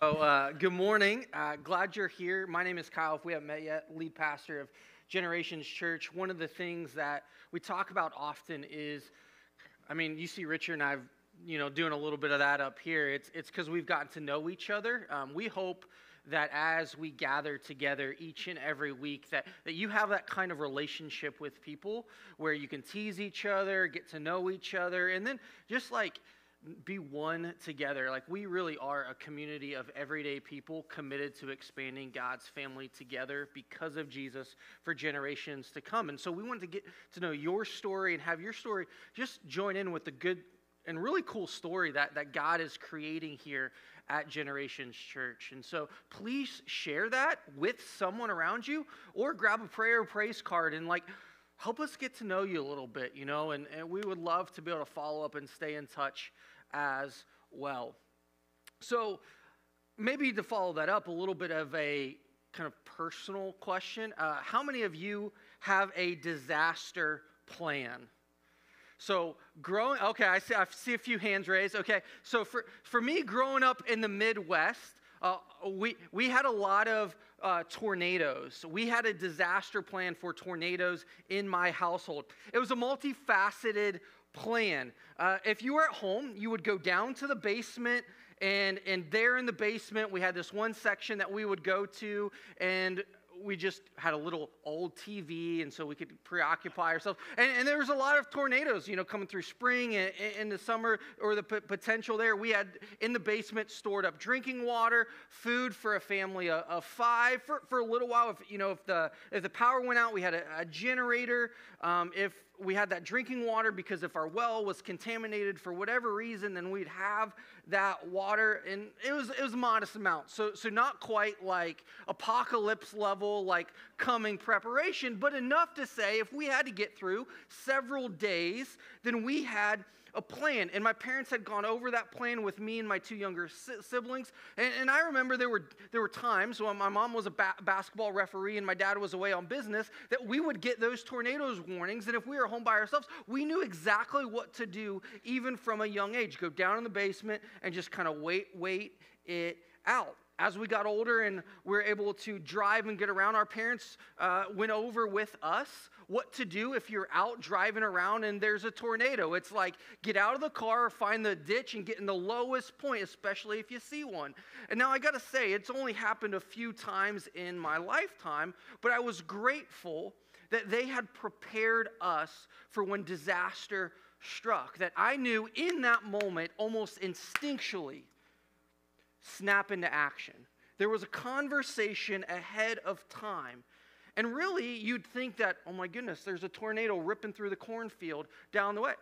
So, uh, good morning. Uh, glad you're here. My name is Kyle. If we haven't met yet, lead pastor of Generations Church. One of the things that we talk about often is, I mean, you see Richard and I've, you know, doing a little bit of that up here. It's it's because we've gotten to know each other. Um, we hope that as we gather together each and every week that, that you have that kind of relationship with people where you can tease each other get to know each other and then just like be one together. Like we really are a community of everyday people committed to expanding God's family together because of Jesus for generations to come. And so we wanted to get to know your story and have your story just join in with the good and really cool story that, that God is creating here at Generations Church. And so please share that with someone around you or grab a prayer praise card and like help us get to know you a little bit, you know, and, and we would love to be able to follow up and stay in touch as well. So, maybe to follow that up, a little bit of a kind of personal question. Uh, how many of you have a disaster plan? So, growing, okay, I see, I see a few hands raised. Okay, so for, for me, growing up in the Midwest, uh, we, we had a lot of uh, tornadoes. We had a disaster plan for tornadoes in my household. It was a multifaceted plan. Uh, if you were at home, you would go down to the basement, and, and there in the basement, we had this one section that we would go to, and we just had a little old TV, and so we could preoccupy ourselves. And, and there was a lot of tornadoes, you know, coming through spring and in the summer, or the p- potential there. We had in the basement stored up drinking water, food for a family of, of five for, for a little while. If you know, if the if the power went out, we had a, a generator. Um, if we had that drinking water because if our well was contaminated for whatever reason, then we'd have that water. And it was, it was a modest amount. So, so not quite like apocalypse level, like coming preparation, but enough to say if we had to get through several days, then we had a plan. And my parents had gone over that plan with me and my two younger siblings. And, and I remember there were, there were times when my mom was a ba- basketball referee and my dad was away on business that we would get those tornadoes warnings. And if we were home by ourselves, we knew exactly what to do, even from a young age. Go down in the basement and just kind of wait, wait it out as we got older and we were able to drive and get around, our parents uh, went over with us what to do if you're out driving around and there's a tornado. It's like get out of the car, find the ditch, and get in the lowest point, especially if you see one. And now I got to say, it's only happened a few times in my lifetime, but I was grateful that they had prepared us for when disaster struck. That I knew in that moment, almost instinctually, snap into action. There was a conversation ahead of time. And really, you'd think that, oh my goodness, there's a tornado ripping through the cornfield down the way.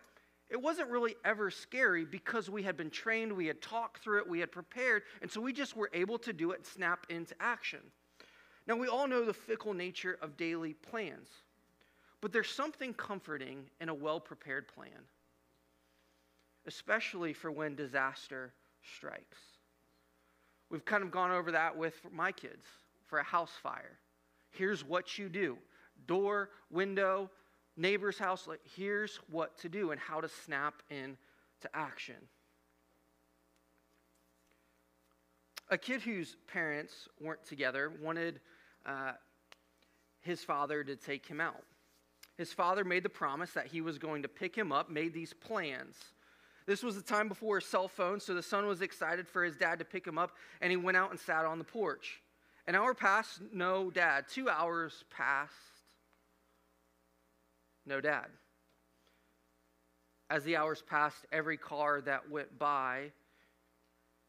It wasn't really ever scary because we had been trained, we had talked through it, we had prepared, and so we just were able to do it, snap into action. Now, we all know the fickle nature of daily plans, but there's something comforting in a well prepared plan, especially for when disaster strikes. We've kind of gone over that with my kids for a house fire. Here's what you do door, window, neighbor's house. Like, here's what to do and how to snap into action. A kid whose parents weren't together wanted uh, his father to take him out. His father made the promise that he was going to pick him up, made these plans. This was the time before cell phones, so the son was excited for his dad to pick him up, and he went out and sat on the porch. An hour passed, no dad. Two hours passed, no dad. As the hours passed, every car that went by,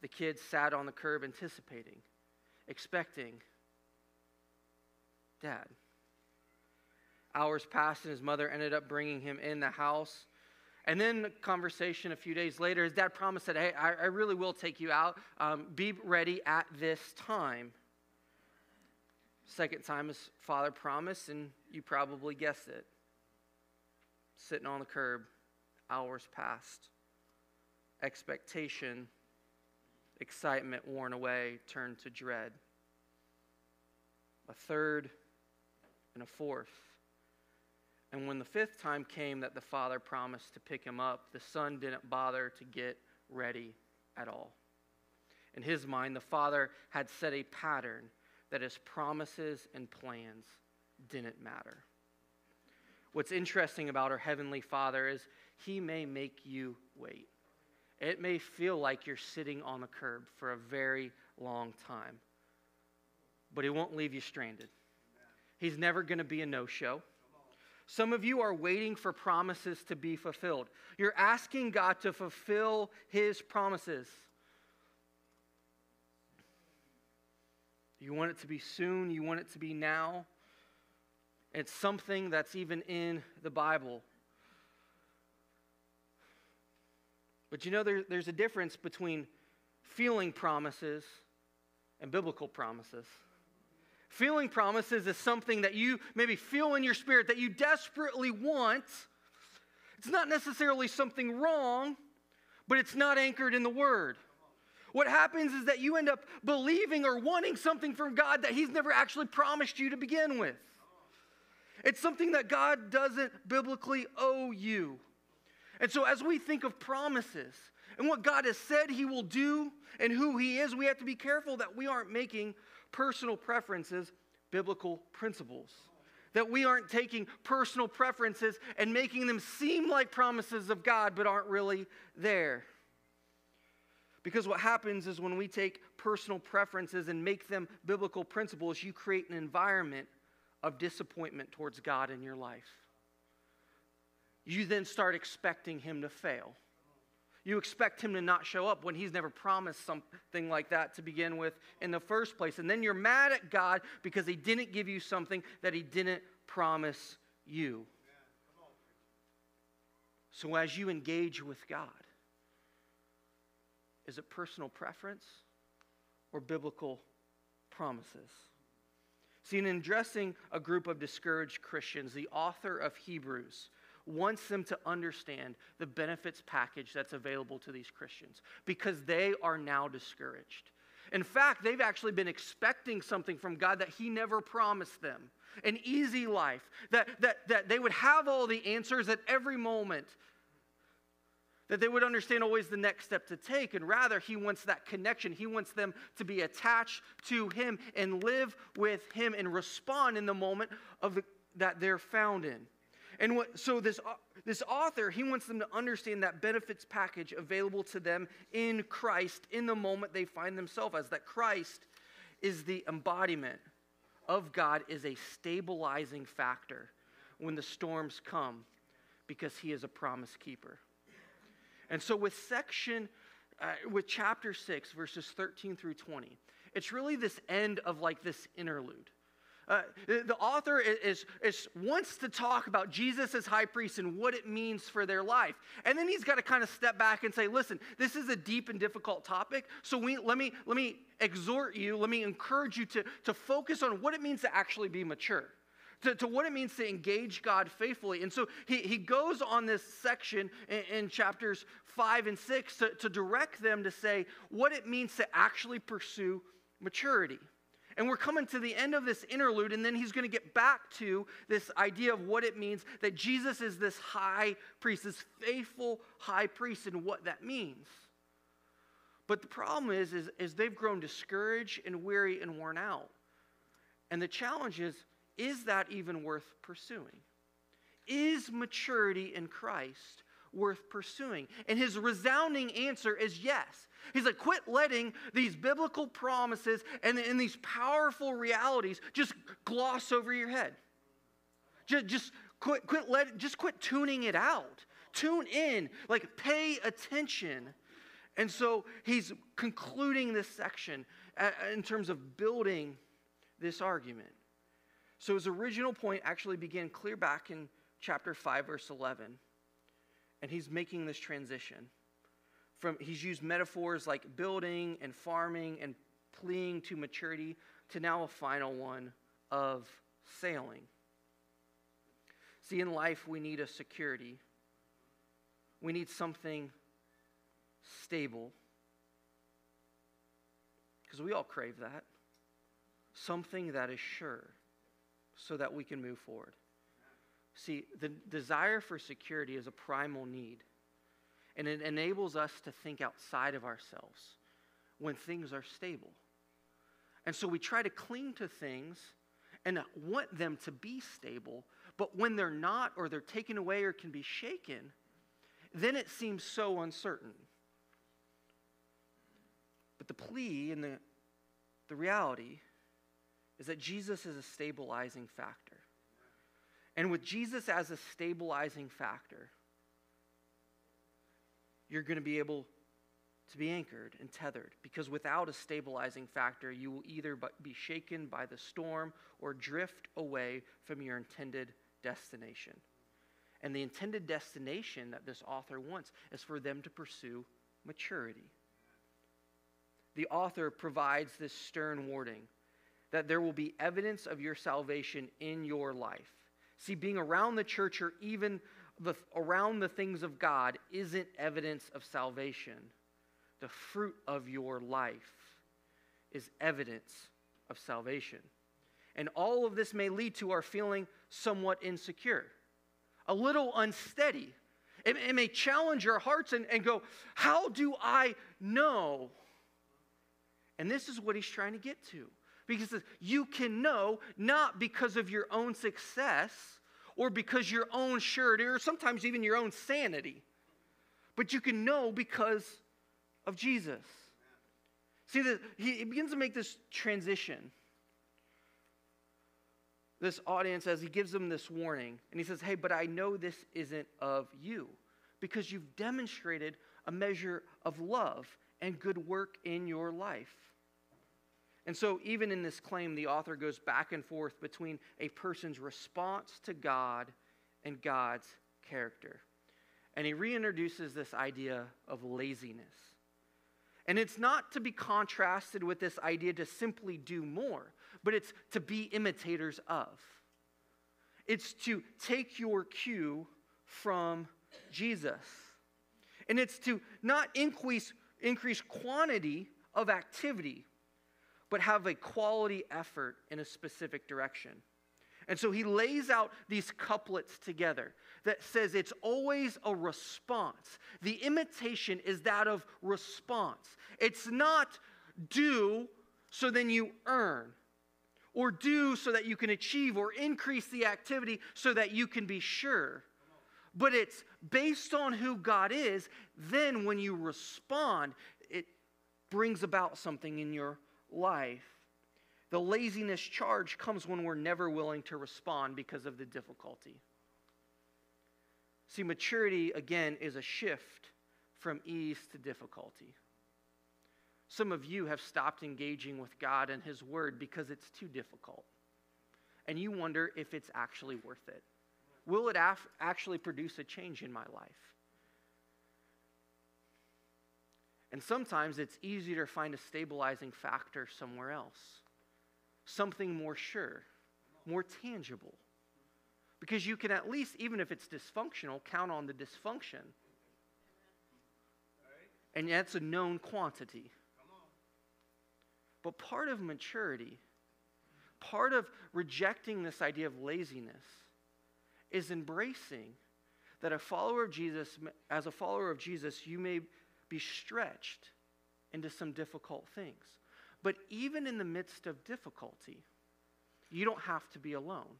the kid sat on the curb anticipating, expecting dad. Hours passed, and his mother ended up bringing him in the house. And then, conversation a few days later, his dad promised that, hey, I, I really will take you out. Um, be ready at this time. Second time his father promised, and you probably guessed it. Sitting on the curb, hours passed. Expectation, excitement worn away, turned to dread. A third and a fourth. And when the fifth time came that the father promised to pick him up, the son didn't bother to get ready at all. In his mind, the Father had set a pattern that his promises and plans didn't matter. What's interesting about our Heavenly Father is he may make you wait. It may feel like you're sitting on the curb for a very long time, but he won't leave you stranded. He's never going to be a no show. Some of you are waiting for promises to be fulfilled. You're asking God to fulfill his promises. You want it to be soon, you want it to be now. It's something that's even in the Bible. But you know, there, there's a difference between feeling promises and biblical promises. Feeling promises is something that you maybe feel in your spirit that you desperately want. It's not necessarily something wrong, but it's not anchored in the Word. What happens is that you end up believing or wanting something from God that He's never actually promised you to begin with. It's something that God doesn't biblically owe you. And so, as we think of promises and what God has said He will do and who He is, we have to be careful that we aren't making personal preferences biblical principles. That we aren't taking personal preferences and making them seem like promises of God but aren't really there. Because what happens is when we take personal preferences and make them biblical principles, you create an environment of disappointment towards God in your life. You then start expecting Him to fail. You expect Him to not show up when He's never promised something like that to begin with in the first place. And then you're mad at God because He didn't give you something that He didn't promise you. So as you engage with God, is it personal preference or biblical promises? See, in addressing a group of discouraged Christians, the author of Hebrews wants them to understand the benefits package that's available to these Christians because they are now discouraged. In fact, they've actually been expecting something from God that He never promised them an easy life, that, that, that they would have all the answers at every moment, that they would understand always the next step to take. And rather, he wants that connection. He wants them to be attached to him and live with him and respond in the moment of the, that they're found in. And what, so this, this author, he wants them to understand that benefits package available to them in Christ in the moment they find themselves as that Christ is the embodiment of God is a stabilizing factor when the storms come because he is a promise keeper. And so, with section, uh, with chapter 6, verses 13 through 20, it's really this end of like this interlude. Uh, the author is, is, wants to talk about Jesus as high priest and what it means for their life. And then he's got to kind of step back and say, listen, this is a deep and difficult topic. So we, let, me, let me exhort you, let me encourage you to, to focus on what it means to actually be mature to, to what it means to engage God faithfully. And so he, he goes on this section in, in chapters 5 and 6 to, to direct them to say what it means to actually pursue maturity. And we're coming to the end of this interlude, and then he's going to get back to this idea of what it means that Jesus is this high priest, this faithful high priest, and what that means. But the problem is, is, is they've grown discouraged and weary and worn out. And the challenge is, is that even worth pursuing? Is maturity in Christ worth pursuing? And his resounding answer is yes. He's like, quit letting these biblical promises and, and these powerful realities just gloss over your head. Just, just quit, quit let, just quit tuning it out. Tune in, like pay attention. And so he's concluding this section uh, in terms of building this argument. So his original point actually began clear back in chapter 5, verse 11. And he's making this transition. From, he's used metaphors like building and farming and pleading to maturity to now a final one of sailing. See, in life, we need a security. We need something stable. Because we all crave that. Something that is sure so that we can move forward. See, the desire for security is a primal need, and it enables us to think outside of ourselves. when things are stable. And so we try to cling to things and want them to be stable, but when they're not or they're taken away or can be shaken, then it seems so uncertain. But the plea and the, the reality is that Jesus is a stabilizing factor. And with Jesus as a stabilizing factor, you're going to be able to be anchored and tethered because without a stabilizing factor, you will either be shaken by the storm or drift away from your intended destination. And the intended destination that this author wants is for them to pursue maturity. The author provides this stern warning that there will be evidence of your salvation in your life. See, being around the church or even the, around the things of God isn't evidence of salvation the fruit of your life is evidence of salvation. And all of this may lead to our feeling somewhat insecure, a little unsteady. It, it may challenge our hearts and, and go, How do I know? And this is what he's trying to get to. Because you can know not because of your own success or because your own surety or sometimes even your own sanity, but you can know because of Jesus. See, the, he, he begins to make this transition. This audience, as he gives them this warning, and he says, Hey, but I know this isn't of you because you've demonstrated a measure of love and good work in your life. And so, even in this claim, the author goes back and forth between a person's response to God and God's character. And he reintroduces this idea of laziness. And it's not to be contrasted with this idea to simply do more, but it's to be imitators of. It's to take your cue from Jesus. And it's to not increase, increase quantity of activity, but have a quality effort in a specific direction. And so he lays out these couplets together that says it's always a response. The imitation is that of response. It's not do so then you earn, or do so that you can achieve, or increase the activity so that you can be sure. But it's based on who God is, then when you respond, it brings about something in your life. The laziness charge comes when we're never willing to respond because of the difficulty. See, maturity, again, is a shift from ease to difficulty. Some of you have stopped engaging with God and His Word because it's too difficult. And you wonder if it's actually worth it. Will it af- actually produce a change in my life? And sometimes it's easier to find a stabilizing factor somewhere else, something more sure, more tangible. Because you can at least, even if it's dysfunctional, count on the dysfunction. And that's a known quantity. But part of maturity, part of rejecting this idea of laziness, is embracing that a follower of Jesus, as a follower of Jesus, you may be stretched into some difficult things. But even in the midst of difficulty, you don't have to be alone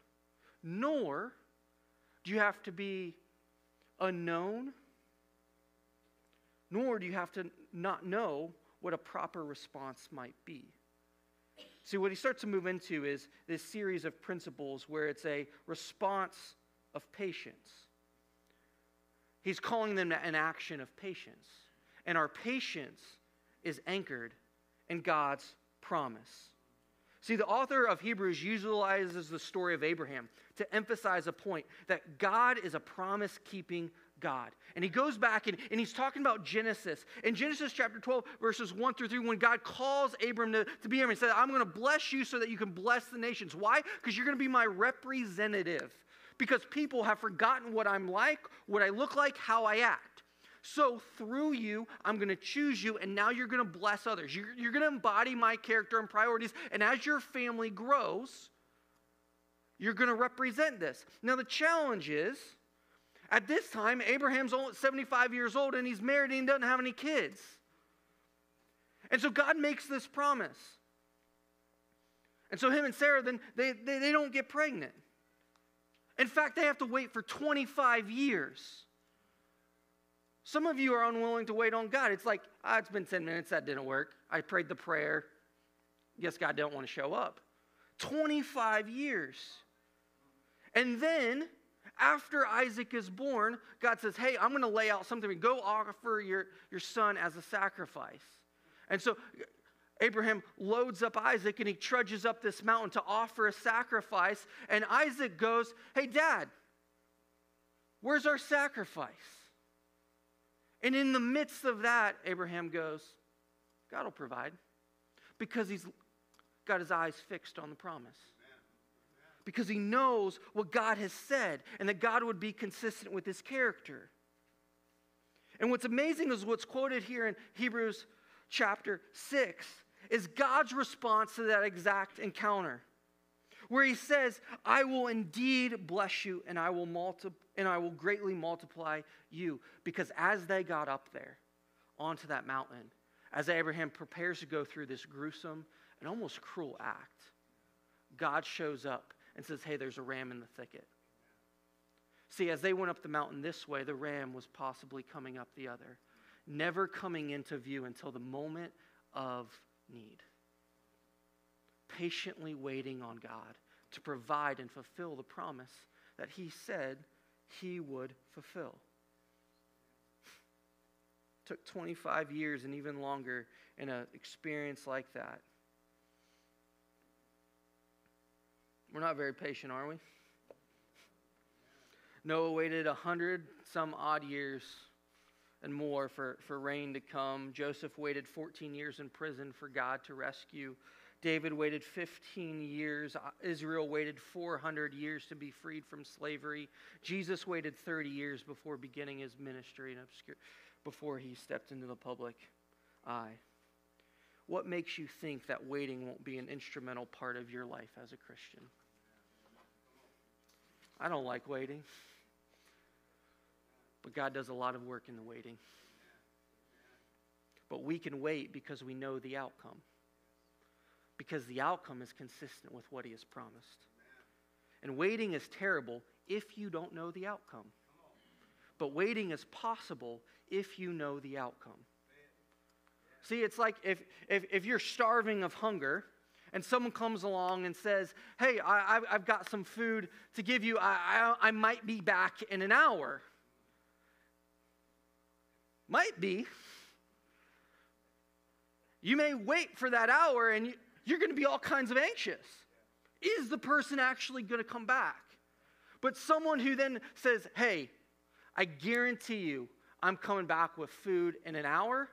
nor do you have to be unknown, nor do you have to not know what a proper response might be. See, what he starts to move into is this series of principles where it's a response of patience. He's calling them an action of patience. And our patience is anchored in God's promise. See, the author of Hebrews utilizes the story of Abraham to emphasize a point that God is a promise keeping God. And he goes back and, and he's talking about Genesis. In Genesis chapter 12, verses 1 through 3, when God calls Abram to, to be Abram, he said, I'm going to bless you so that you can bless the nations. Why? Because you're going to be my representative. Because people have forgotten what I'm like, what I look like, how I act. So through you, I'm going to choose you, and now you're going to bless others. You're, you're going to embody my character and priorities. And as your family grows, you're going to represent this. Now, the challenge is at this time, Abraham's only 75 years old and he's married and he doesn't have any kids. And so God makes this promise. And so him and Sarah, then they, they, they don't get pregnant. In fact, they have to wait for 25 years. Some of you are unwilling to wait on God. It's like, ah, it's been 10 minutes, that didn't work. I prayed the prayer. Guess God don't want to show up. 25 years. And then, after Isaac is born, God says, Hey, I'm going to lay out something. Go offer your, your son as a sacrifice. And so Abraham loads up Isaac and he trudges up this mountain to offer a sacrifice. And Isaac goes, Hey, dad, where's our sacrifice? And in the midst of that, Abraham goes, God will provide because he's got his eyes fixed on the promise. Because he knows what God has said and that God would be consistent with his character. And what's amazing is what's quoted here in Hebrews chapter 6 is God's response to that exact encounter. Where he says, I will indeed bless you and I will multi- and I will greatly multiply you. Because as they got up there onto that mountain, as Abraham prepares to go through this gruesome and almost cruel act, God shows up and says, Hey, there's a ram in the thicket. See, as they went up the mountain this way, the ram was possibly coming up the other, never coming into view until the moment of need. Patiently waiting on God to provide and fulfill the promise that He said He would fulfill. Took 25 years and even longer in an experience like that. We're not very patient, are we? Noah waited a hundred some odd years and more for, for rain to come. Joseph waited 14 years in prison for God to rescue. David waited 15 years. Uh, Israel waited 400 years to be freed from slavery. Jesus waited 30 years before beginning his ministry and obscure, before he stepped into the public eye. What makes you think that waiting won't be an instrumental part of your life as a Christian? I don't like waiting. But God does a lot of work in the waiting. But we can wait because we know the outcome. Because the outcome is consistent with what He has promised. And waiting is terrible if you don't know the outcome. But waiting is possible if you know the outcome. See, it's like if, if, if you're starving of hunger and someone comes along and says, Hey, I, have got some food to give you, I, I, I might be back in an hour. Might be. You may wait for that hour and you're going to be all kinds of anxious. Is the person actually going to come back? But someone who then says, Hey, I guarantee you, I'm coming back with food in an hour.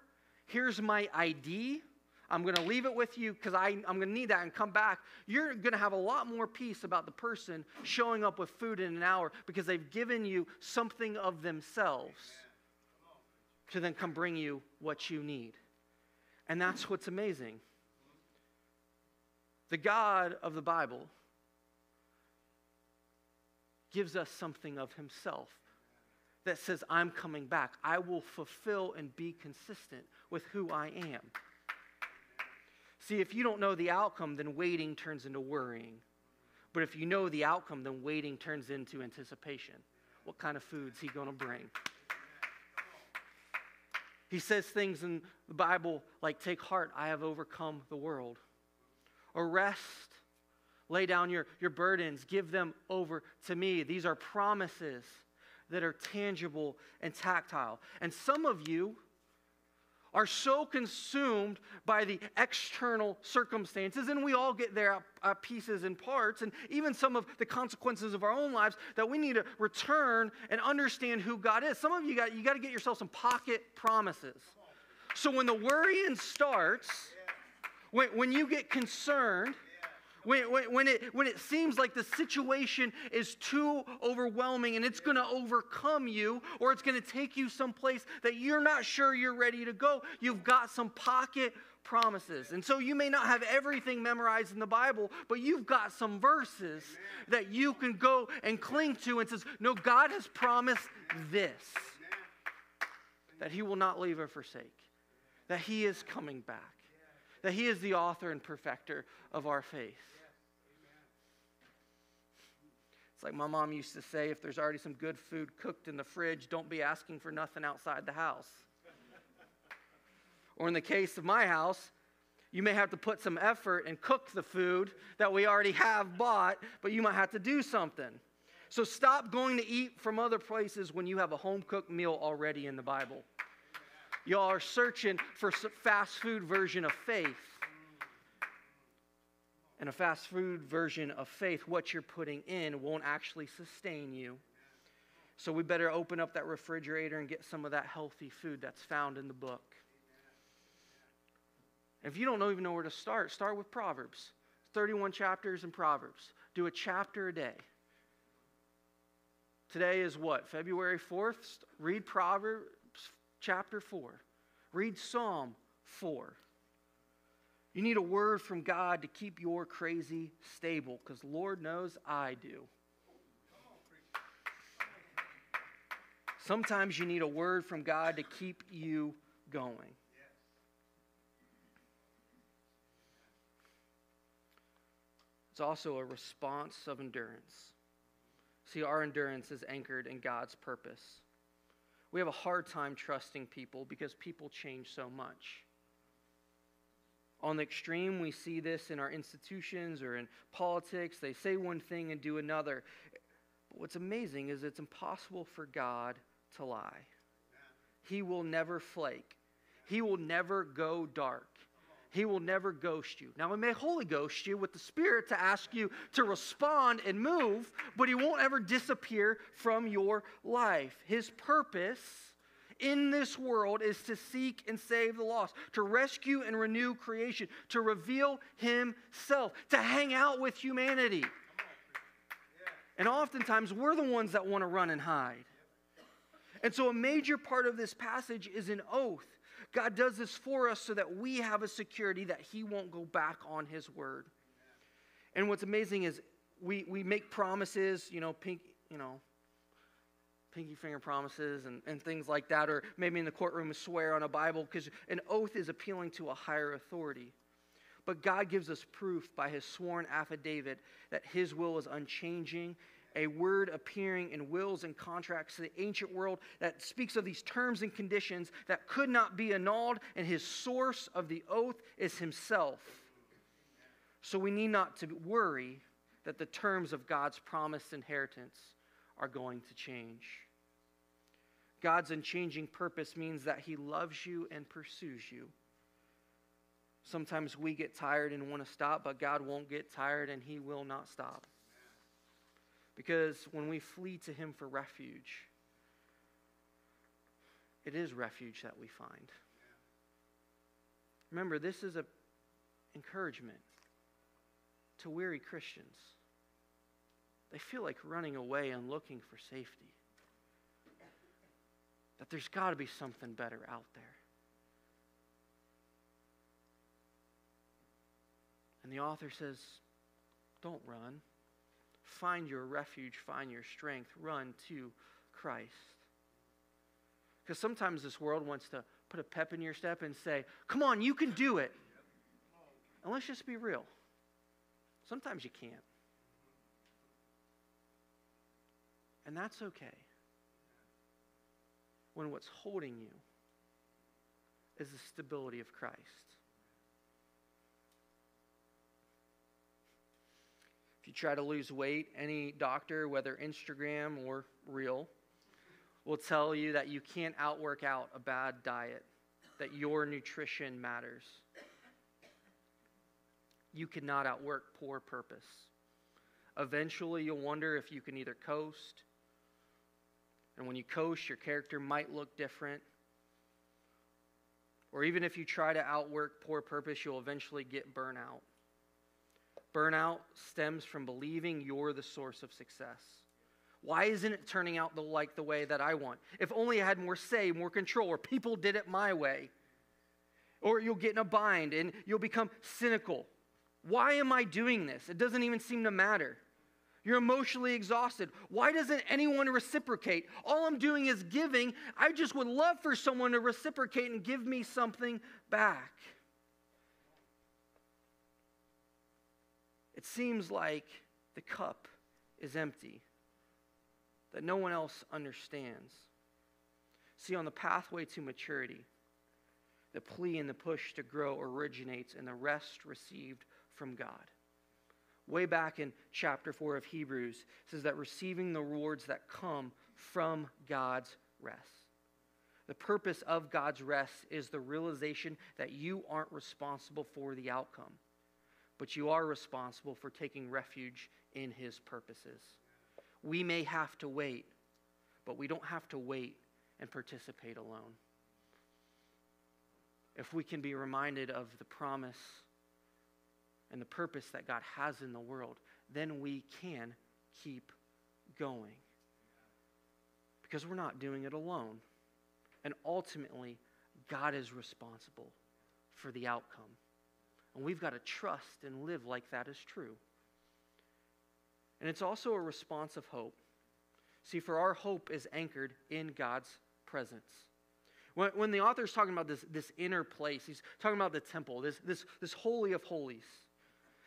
Here's my ID. I'm going to leave it with you because I'm going to need that and come back. You're going to have a lot more peace about the person showing up with food in an hour because they've given you something of themselves to then come bring you what you need. And that's what's amazing. The God of the Bible gives us something of himself that says, I'm coming back. I will fulfill and be consistent with who I am. See, if you don't know the outcome, then waiting turns into worrying. But if you know the outcome, then waiting turns into anticipation. What kind of food's he going to bring? He says things in the Bible like, Take heart, I have overcome the world. Or rest, lay down your, your burdens, give them over to me. These are promises that are tangible and tactile. And some of you, are so consumed by the external circumstances, and we all get there uh, pieces and parts, and even some of the consequences of our own lives, that we need to return and understand who God is. Some of you got you got to get yourself some pocket promises. So when the worrying starts, when, when you get concerned, when, when, when, it, when it seems like the situation is too overwhelming and it's going to overcome you or it's going to take you someplace that you're not sure you're ready to go, you've got some pocket promises. And so you may not have everything memorized in the Bible, but you've got some verses that you can go and cling to and says, "No, God has promised this. That he will not leave or forsake. That he is coming back." That He is the author and perfecter of our faith. It's like my mom used to say if there's already some good food cooked in the fridge, don't be asking for nothing outside the house. or in the case of my house, you may have to put some effort and cook the food that we already have bought, but you might have to do something. So stop going to eat from other places when you have a home cooked meal already in the Bible. Y'all are searching for a fast food version of faith. And a fast food version of faith, what you're putting in won't actually sustain you. So we better open up that refrigerator and get some of that healthy food that's found in the book. If you don't even know where to start, start with Proverbs. 31 chapters in Proverbs. Do a chapter a day. Today is what? February 4th? Read Proverbs chapter 4. Read Psalm 4. You need a word from God to keep your crazy stable because Lord knows I do. Sometimes you need a word from God to keep you going. It's also a response of endurance. See, our endurance is anchored in God's purpose. We have a hard time trusting people because people change so much. On the extreme, we see this in our institutions or in politics. They say one thing and do another. But what's amazing is it's impossible for God to lie. He will never flake, He will never go dark. He will never ghost you. Now, He may Holy Ghost you with the Spirit to ask you to respond and move, but He won't ever disappear from your life. His purpose in this world is to seek and save the lost, to rescue and renew creation, to reveal Himself, to hang out with humanity. And oftentimes, we're the ones that want to run and hide. And so, a major part of this passage is an oath. God does this for us so that we have a security that He won't go back on His word. And what's amazing is we, we make promises, you know, pink, you know, pinky finger promises and, and things like that, or maybe in the courtroom swear on a Bible, because an oath is appealing to a higher authority. But God gives us proof by his sworn affidavit that his will is unchanging a word appearing in wills and contracts to the ancient world that speaks of these terms and conditions that could not be annulled, and his source of the oath is himself. So we need not to worry that the terms of God's promised inheritance are going to change. God's unchanging purpose means that he loves you and pursues you. Sometimes we get tired and want to stop, but God won't get tired and he will not stop. Because when we flee to Him for refuge, it is refuge that we find. Remember, this is an encouragement to weary Christians. They feel like running away and looking for safety. That there's got to be something better out there. And the author says, don't run. Find your refuge, find your strength, run to Christ. Because sometimes this world wants to put a pep in your step and say, Come on, you can do it. And let's just be real. Sometimes you can't. And that's okay. When what's holding you is the stability of Christ. If you try to lose weight, any doctor, whether Instagram or real, will tell you that you can't outwork out a bad diet, that your nutrition matters. You cannot outwork poor purpose. Eventually, you'll wonder if you can either coast, and when you coast, your character might look different. Or even if you try to outwork poor purpose, you'll eventually get burnout. Burnout stems from believing you're the source of success. Why isn't it turning out the, like the way that I want? If only I had more say, more control, or people did it my way. Or you'll get in a bind and you'll become cynical. Why am I doing this? It doesn't even seem to matter. You're emotionally exhausted. Why doesn't anyone reciprocate? All I'm doing is giving. I just would love for someone to reciprocate and give me something back. It seems like the cup is empty, that no one else understands. See, on the pathway to maturity, the plea and the push to grow originates in the rest received from God. Way back in chapter 4 of Hebrews, says that receiving the rewards that come from God's rest. The purpose of God's rest is the realization that you aren't responsible for the outcome, but you are responsible for taking refuge in His purposes. We may have to wait, but we don't have to wait and participate alone. If we can be reminded of the promise and the purpose that God has in the world, then we can keep going. Because we're not doing it alone. And ultimately, God is responsible for the outcome. And we've got to trust and live like that is true. And it's also a response of hope. See, for our hope is anchored in God's presence. When, when the author is talking about this, this inner place, he's talking about the temple, this, this, this holy of holies.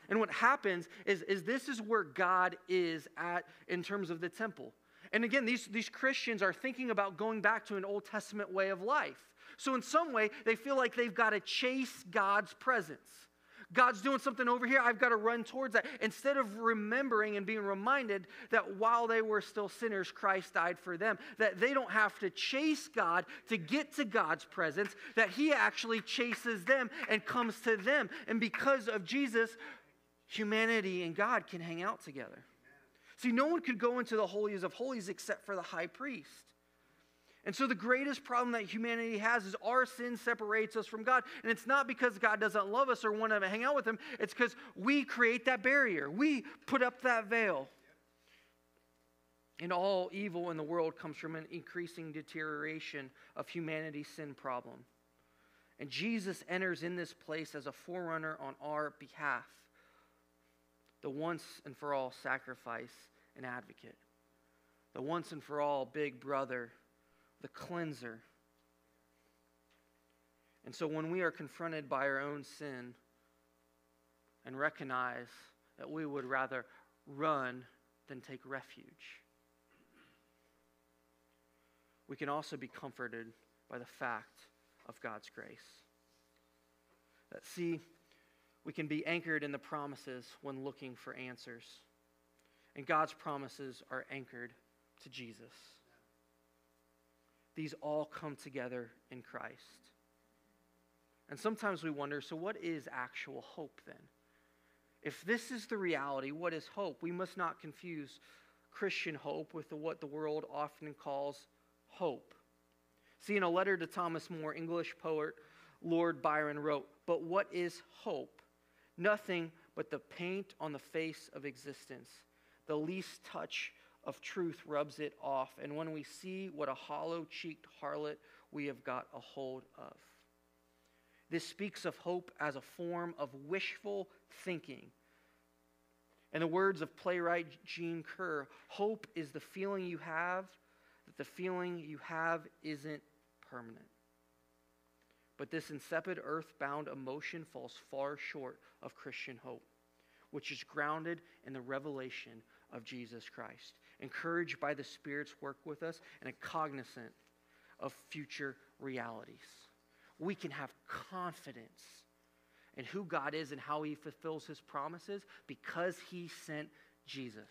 And what happens is, is this is where God is at in terms of the temple. And again, these, these Christians are thinking about going back to an Old Testament way of life. So, in some way, they feel like they've got to chase God's presence. God's doing something over here, I've got to run towards that. Instead of remembering and being reminded that while they were still sinners, Christ died for them, that they don't have to chase God to get to God's presence, that He actually chases them and comes to them. And because of Jesus, humanity and God can hang out together. See, no one could go into the holies of holies except for the high priest. And so, the greatest problem that humanity has is our sin separates us from God. And it's not because God doesn't love us or want to hang out with Him, it's because we create that barrier. We put up that veil. And all evil in the world comes from an increasing deterioration of humanity's sin problem. And Jesus enters in this place as a forerunner on our behalf the once and for all sacrifice and advocate, the once and for all big brother, the cleanser. And so when we are confronted by our own sin and recognize that we would rather run than take refuge, we can also be comforted by the fact of God's grace. That, see, we can be anchored in the promises when looking for answers. And God's promises are anchored to Jesus. These all come together in Christ. And sometimes we wonder so, what is actual hope then? If this is the reality, what is hope? We must not confuse Christian hope with the, what the world often calls hope. See, in a letter to Thomas Moore, English poet Lord Byron wrote, But what is hope? nothing but the paint on the face of existence. The least touch of truth rubs it off. And when we see what a hollow cheeked harlot we have got a hold of. This speaks of hope as a form of wishful thinking. In the words of playwright Jean Kerr, hope is the feeling you have that the feeling you have isn't permanent. But this insipid, earthbound emotion falls far short of Christian hope, which is grounded in the revelation of Jesus Christ, encouraged by the Spirit's work with us, and cognizant of future realities. We can have confidence in who God is and how He fulfills His promises because He sent Jesus.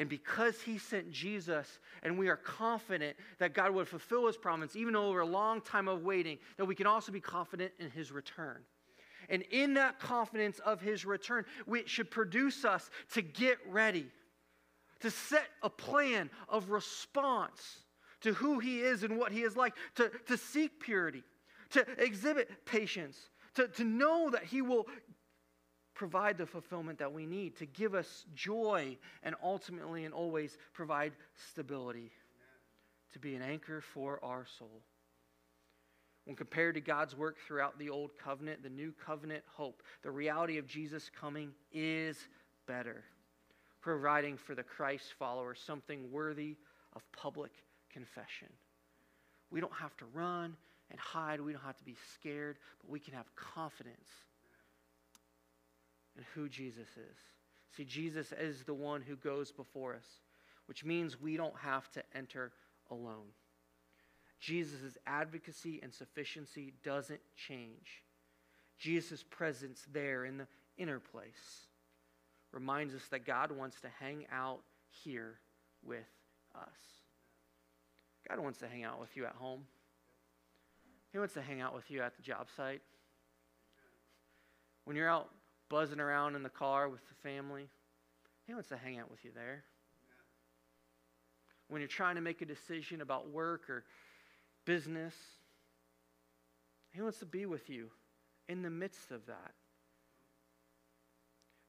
And because he sent Jesus, and we are confident that God would fulfill his promise, even over a long time of waiting, that we can also be confident in his return. And in that confidence of his return, it should produce us to get ready, to set a plan of response to who he is and what he is like, to, to seek purity, to exhibit patience, to, to know that he will provide the fulfillment that we need, to give us joy, and ultimately and always provide stability, to be an anchor for our soul. When compared to God's work throughout the Old Covenant, the New Covenant hope, the reality of Jesus coming is better, providing for the Christ follower something worthy of public confession. We don't have to run and hide, we don't have to be scared, but we can have confidence in who Jesus is. See, Jesus is the one who goes before us, which means we don't have to enter alone. Jesus' advocacy and sufficiency doesn't change. Jesus' presence there in the inner place reminds us that God wants to hang out here with us. God wants to hang out with you at home. He wants to hang out with you at the job site. When you're out buzzing around in the car with the family, He wants to hang out with you there. When you're trying to make a decision about work or business, He wants to be with you in the midst of that.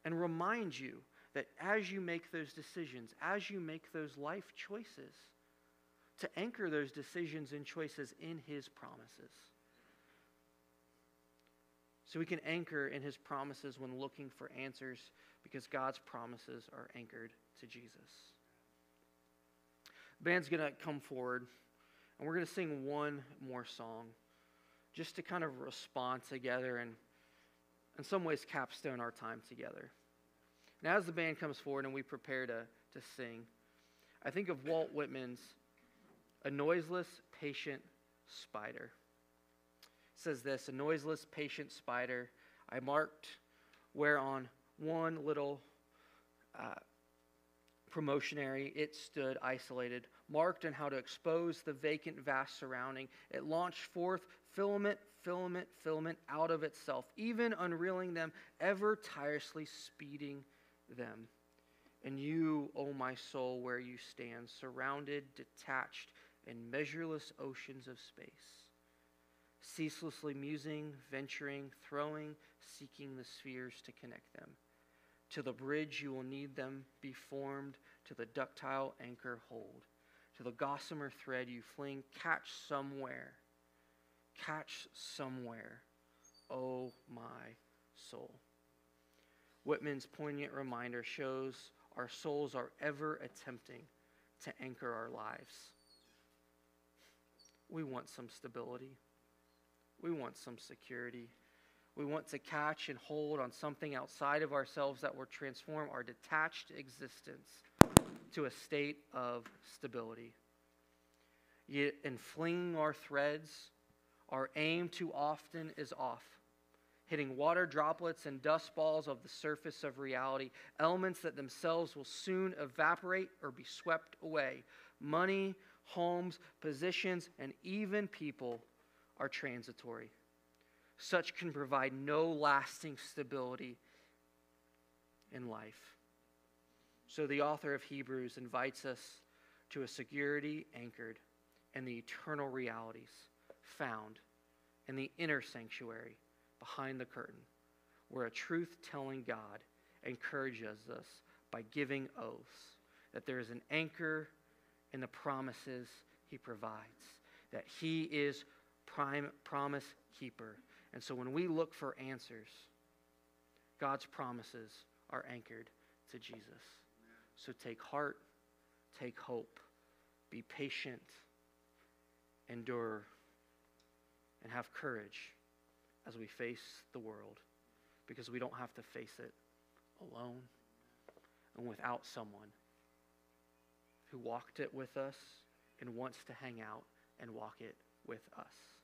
And remind you that as you make those decisions, as you make those life choices, to anchor those decisions and choices in His promises. So we can anchor in His promises when looking for answers because God's promises are anchored to Jesus. The band's going to come forward and we're going to sing one more song just to kind of respond together and, in some ways, capstone our time together. Now, as the band comes forward and we prepare to, to sing, I think of Walt Whitman's A Noiseless, Patient Spider. It says this A noiseless, patient spider I marked where on one little uh, promontory it stood isolated, marked on how to expose the vacant, vast surrounding. It launched forth filament, filament, filament out of itself, even unreeling them, ever tirelessly speeding them. And you, O oh my soul, where you stand, surrounded, detached in measureless oceans of space, ceaselessly musing, venturing, throwing, seeking the spheres to connect them. To the bridge you will need them be formed, to the ductile anchor hold. To the gossamer thread you fling, catch somewhere, catch somewhere, oh my soul. Whitman's poignant reminder shows our souls are ever attempting to anchor our lives. We want some stability. We want some security. We want to catch and hold on something outside of ourselves that will transform our detached existence to a state of stability. Yet, in flinging our threads, our aim too often is off hitting water droplets and dust balls of the surface of reality, elements that themselves will soon evaporate or be swept away. Money, homes, positions, and even people are transitory. Such can provide no lasting stability in life. So the author of Hebrews invites us to a security anchored in the eternal realities found in the inner sanctuary behind the curtain, where a truth telling God encourages us by giving oaths that there is an anchor in the promises he provides, that he is prime promise keeper. And so when we look for answers, God's promises are anchored to Jesus. So take heart, take hope, be patient, endure, and have courage as we face the world because we don't have to face it alone and without someone who walked it with us and wants to hang out and walk it with us.